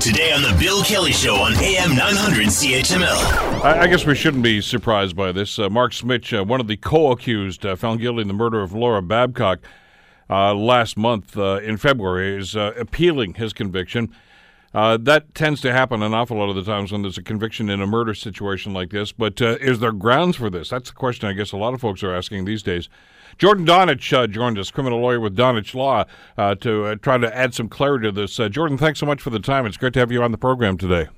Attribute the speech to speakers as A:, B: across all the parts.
A: Today on The Bill Kelly Show on AM 900 CHML.
B: I, I guess we shouldn't be surprised by this. Uh, Mark Smich, uh, one of the co accused, uh, found guilty in the murder of Laura Babcock uh, last month uh, in February, is uh, appealing his conviction. That tends to happen an awful lot of the times when there's a conviction in a murder situation like this. But is there grounds for this? That's the question I guess a lot of folks are asking these days. Jordan Donich uh, joined us, criminal lawyer with Donich Law, uh, to uh, try to add some clarity to this. Uh, Jordan, thanks so much for the time. It's great to have you on the program today.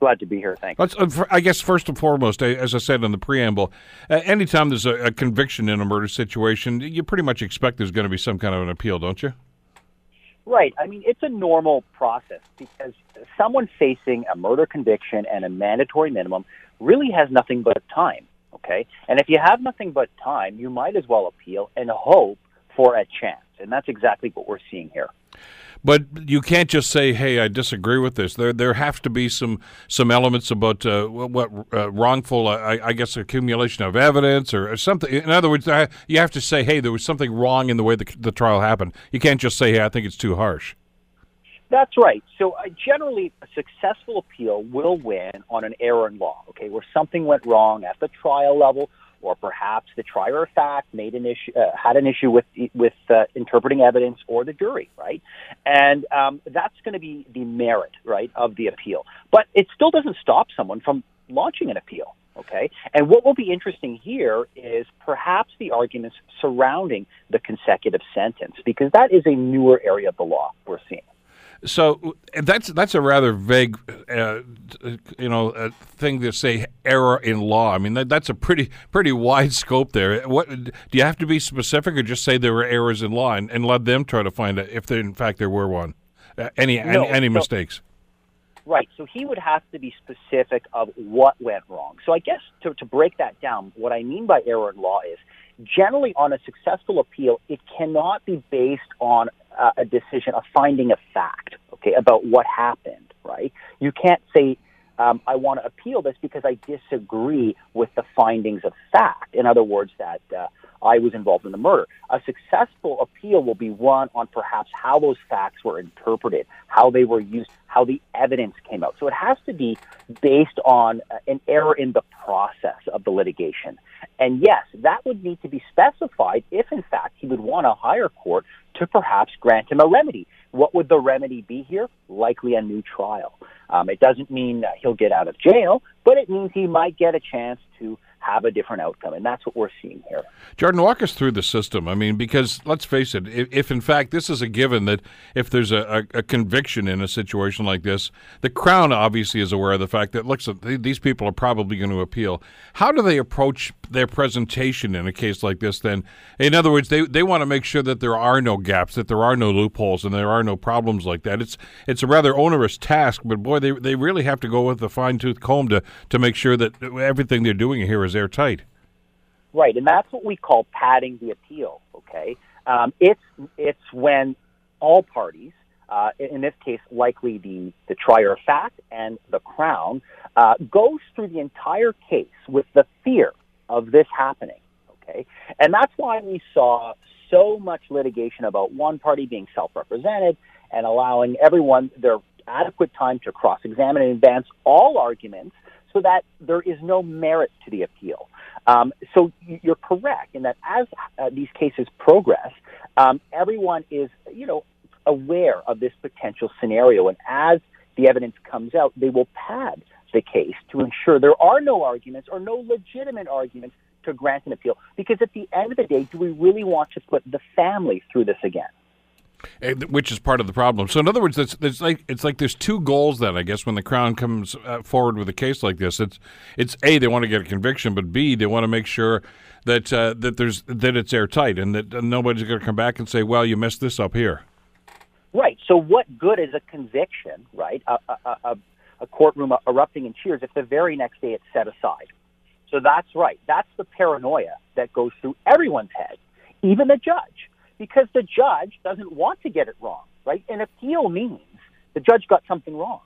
C: Glad to be here. Thanks. Let's,
B: uh, I guess first and foremost, as I said in the preamble, uh, anytime there's a, a conviction in a murder situation, you pretty much expect there's going to be some kind of an appeal, don't you?
C: Right. I mean, it's a normal process because someone facing a murder conviction and a mandatory minimum really has nothing but time. Okay. And if you have nothing but time, you might as well appeal and hope for a chance. And that's exactly what we're seeing here.
B: But you can't just say, "Hey, I disagree with this." There, there have to be some some elements about uh, what uh, wrongful, uh, I, I, guess, accumulation of evidence or something. In other words, you have to say, "Hey, there was something wrong in the way the, the trial happened." You can't just say, "Hey, I think it's too harsh."
C: That's right. So uh, generally, a successful appeal will win on an error in law. Okay, where something went wrong at the trial level, or perhaps the trier of fact made an issue, uh, had an issue with with uh, interpreting evidence, or the jury, right? And um, that's going to be the merit, right, of the appeal. But it still doesn't stop someone from launching an appeal. Okay. And what will be interesting here is perhaps the arguments surrounding the consecutive sentence, because that is a newer area of the law we're seeing.
B: So that's that's a rather vague, uh, you know, uh, thing to say error in law. I mean, that, that's a pretty pretty wide scope there. What do you have to be specific, or just say there were errors in law and, and let them try to find it if there, in fact there were one, uh, any no, any, any so, mistakes?
C: Right. So he would have to be specific of what went wrong. So I guess to, to break that down, what I mean by error in law is generally on a successful appeal, it cannot be based on uh, a decision, a finding of fact, okay, about what happened, right? You can't say, um, I want to appeal this because I disagree with the findings of fact. In other words, that uh, I was involved in the murder. A successful appeal will be one on perhaps how those facts were interpreted, how they were used, how the evidence came out. So it has to be based on uh, an error in the process of the litigation. And yes, that would need to be specified if, in fact, he would want a higher court to perhaps grant him a remedy. What would the remedy be here? Likely a new trial. Um, it doesn't mean that he'll get out of jail, but it means he might get a chance to have a different outcome. And that's what we're seeing here.
B: Jordan, walk us through the system. I mean, because let's face it, if, if in fact this is a given that if there's a, a, a, conviction in a situation like this, the Crown obviously is aware of the fact that, looks, these people are probably going to appeal. How do they approach their presentation in a case like this then? In other words, they, they want to make sure that there are no gaps, that there are no loopholes, and there are no problems like that. It's it's a rather onerous task, but boy, they, they really have to go with a fine tooth comb to, to make sure that everything they're doing here is airtight.
C: Right, and that's what we call padding the appeal. Okay, um, it's it's when all parties, uh, in this case, likely the the trier of fact and the crown, uh, goes through the entire case with the fear of this happening. Okay, and that's why we saw so much litigation about one party being self-represented and allowing everyone their adequate time to cross-examine and advance all arguments so that there is no merit to the appeal. Um, so you're correct in that as uh, these cases progress, um, everyone is, you know, aware of this potential scenario, and as the evidence comes out, they will pad the case to ensure there are no arguments or no legitimate arguments to grant an appeal. Because at the end of the day, do we really want to put the family through this again?
B: Which is part of the problem. So, in other words, it's, it's like it's like there's two goals. Then I guess when the crown comes uh, forward with a case like this, it's it's a they want to get a conviction, but b they want to make sure that uh, that there's that it's airtight and that nobody's going to come back and say, "Well, you messed this up here."
C: Right. So, what good is a conviction? Right. A, a, a, a courtroom erupting in cheers if the very next day it's set aside. So that's right. That's the paranoia that goes through everyone's head, even the judge because the judge doesn't want to get it wrong, right? An appeal means the judge got something wrong.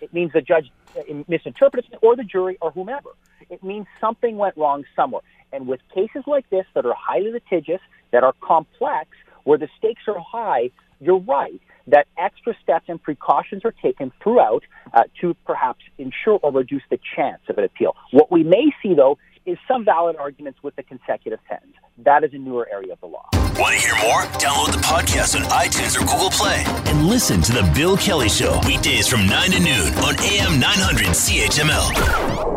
C: It means the judge uh, misinterpreted it or the jury or whomever. It means something went wrong somewhere. And with cases like this that are highly litigious, that are complex, where the stakes are high, you're right that extra steps and precautions are taken throughout uh, to perhaps ensure or reduce the chance of an appeal. What we may see, though, is some valid arguments with the consecutive sentence. That is a newer area of the law.
A: Want to hear more? Download the podcast on iTunes or Google Play and listen to The Bill Kelly Show weekdays from 9 to noon on AM 900 CHML.